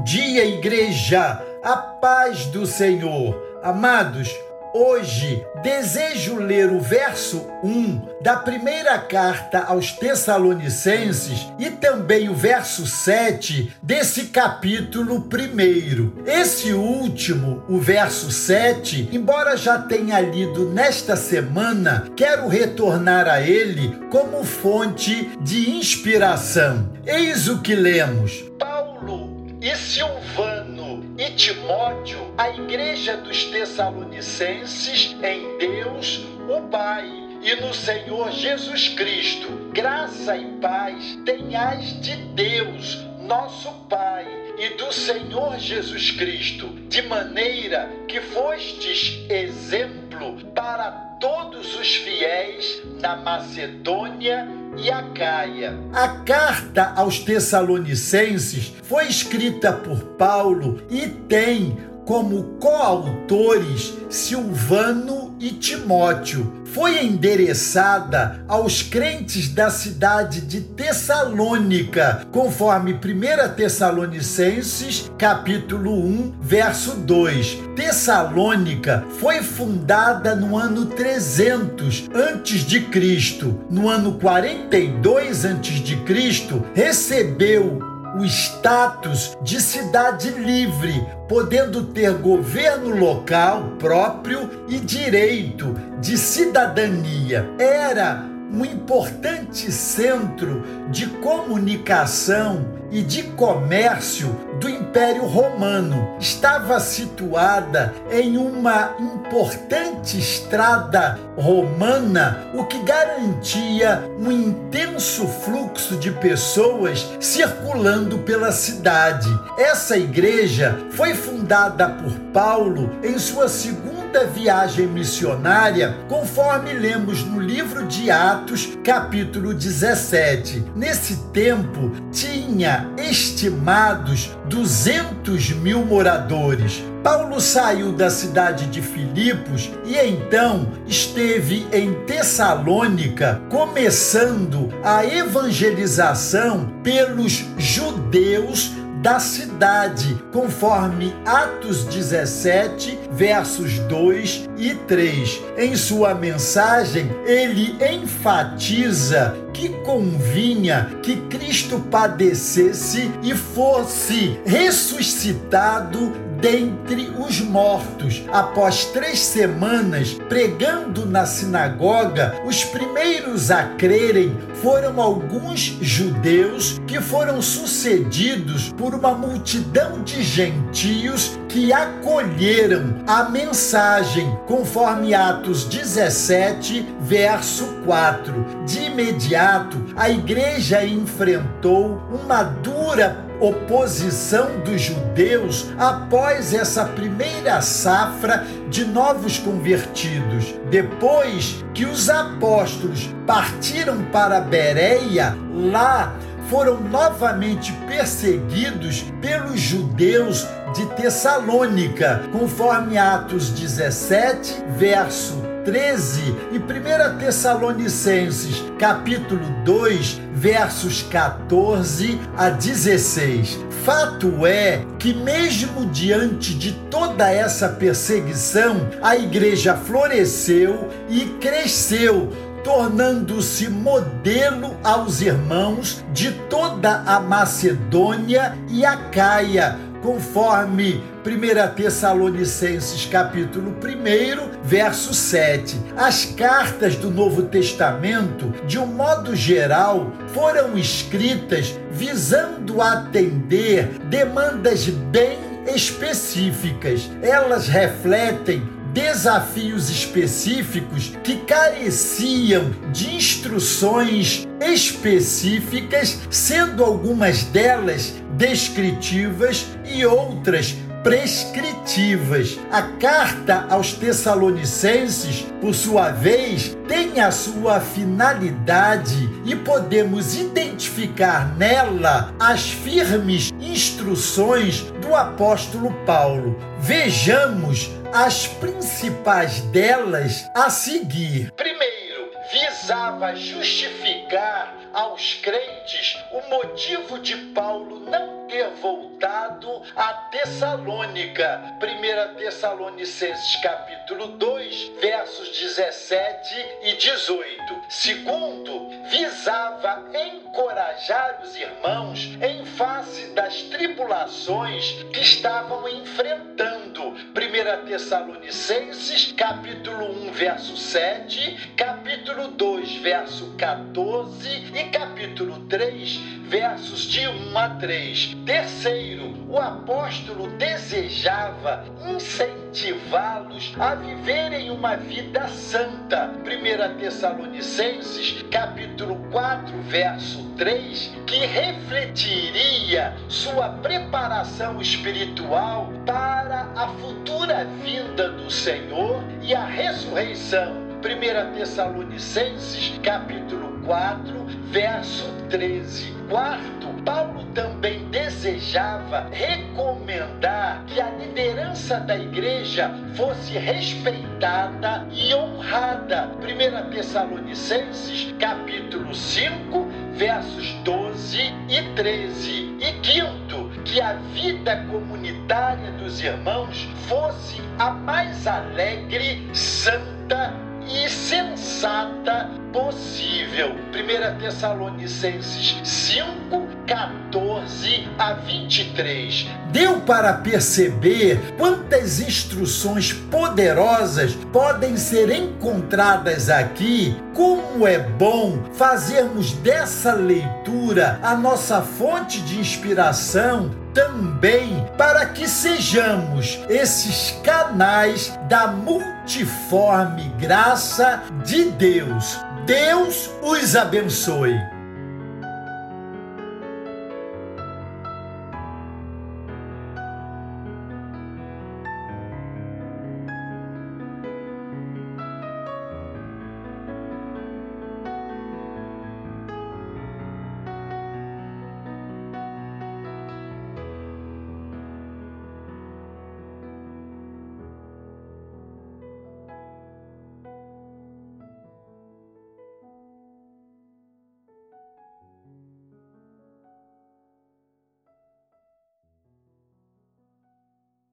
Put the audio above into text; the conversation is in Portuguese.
Bom dia, igreja! A paz do Senhor. Amados, hoje desejo ler o verso 1 da primeira carta aos Tessalonicenses e também o verso 7 desse capítulo 1. Esse último, o verso 7, embora já tenha lido nesta semana, quero retornar a ele como fonte de inspiração. Eis o que lemos. E Silvano e Timóteo, a igreja dos Tessalonicenses, em Deus, o Pai e no Senhor Jesus Cristo, graça e paz tenhais de Deus, nosso Pai, e do Senhor Jesus Cristo, de maneira que fostes exemplo para todos os fiéis na Macedônia e a Caia. A carta aos Tessalonicenses foi escrita por Paulo e tem como coautores Silvano e Timóteo. Foi endereçada aos crentes da cidade de Tessalônica, conforme 1 Tessalonicenses, capítulo 1, verso 2. Tessalônica foi fundada no ano 300 antes de Cristo. No ano 42 antes de Cristo, recebeu o status de cidade livre, podendo ter governo local próprio e direito de cidadania. Era um importante centro de comunicação e de comércio do Império Romano. Estava situada em uma importante estrada romana, o que garantia um intenso fluxo de pessoas circulando pela cidade. Essa igreja foi fundada por Paulo em sua segunda segunda viagem missionária, conforme lemos no livro de Atos, capítulo 17. Nesse tempo, tinha estimados 200 mil moradores. Paulo saiu da cidade de Filipos e então esteve em Tessalônica, começando a evangelização pelos judeus da cidade, conforme Atos 17, versos 2 e 3. Em sua mensagem, ele enfatiza que convinha que Cristo padecesse e fosse ressuscitado dentre os mortos. Após três semanas pregando na sinagoga, os primeiros a crerem foram alguns judeus que foram sucedidos por uma multidão de gentios que acolheram a mensagem, conforme Atos 17, verso 4. De imediato, a igreja enfrentou uma dura oposição dos judeus após essa primeira safra de novos convertidos. Depois que os apóstolos partiram para Bereia, lá foram novamente perseguidos pelos judeus de Tessalônica, conforme Atos 17, verso 13 e 1 Tessalonicenses, capítulo 2, versos 14 a 16. Fato é que, mesmo diante de toda essa perseguição, a igreja floresceu e cresceu tornando-se modelo aos irmãos de toda a Macedônia e a Caia, conforme 1 Tessalonicenses capítulo 1, verso 7. As cartas do Novo Testamento, de um modo geral, foram escritas visando atender demandas bem específicas. Elas refletem desafios específicos que careciam de instruções específicas, sendo algumas delas descritivas e outras prescritivas. A carta aos Tessalonicenses, por sua vez, tem a sua finalidade e podemos identificar nela as firmes instruções do apóstolo Paulo. Vejamos as principais delas a seguir. Primeiro, visava justificar explicar aos crentes o motivo de Paulo não ter voltado a Tessalônica. 1 Tessalonicenses capítulo 2, versos 17 e 18. Segundo, visava encorajar os irmãos em face das tribulações que estavam enfrentando. 1 Tessalonicenses capítulo 1, verso 7, capítulo 2, verso 14 e capítulo 3, versos de 1 a 3. Terceiro, o apóstolo desejava incentivá-los a viverem uma vida santa. 1 Tessalonicenses, capítulo 4, verso 3, que refletiria sua preparação espiritual para a futura vinda do Senhor e a ressurreição 1 Tessalonicenses, capítulo 4, verso 13. Quarto, Paulo também desejava recomendar que a liderança da igreja fosse respeitada e honrada. 1 Tessalonicenses, capítulo 5, versos 12 e 13. E quinto, que a vida comunitária dos irmãos fosse a mais alegre, santa e sensata possível. 1 Tessalonicenses 5, 14 a 23. Deu para perceber quantas instruções poderosas podem ser encontradas aqui? Como é bom fazermos dessa leitura a nossa fonte de inspiração também para que sejamos esses canais da multiforme graça de Deus. Deus os abençoe.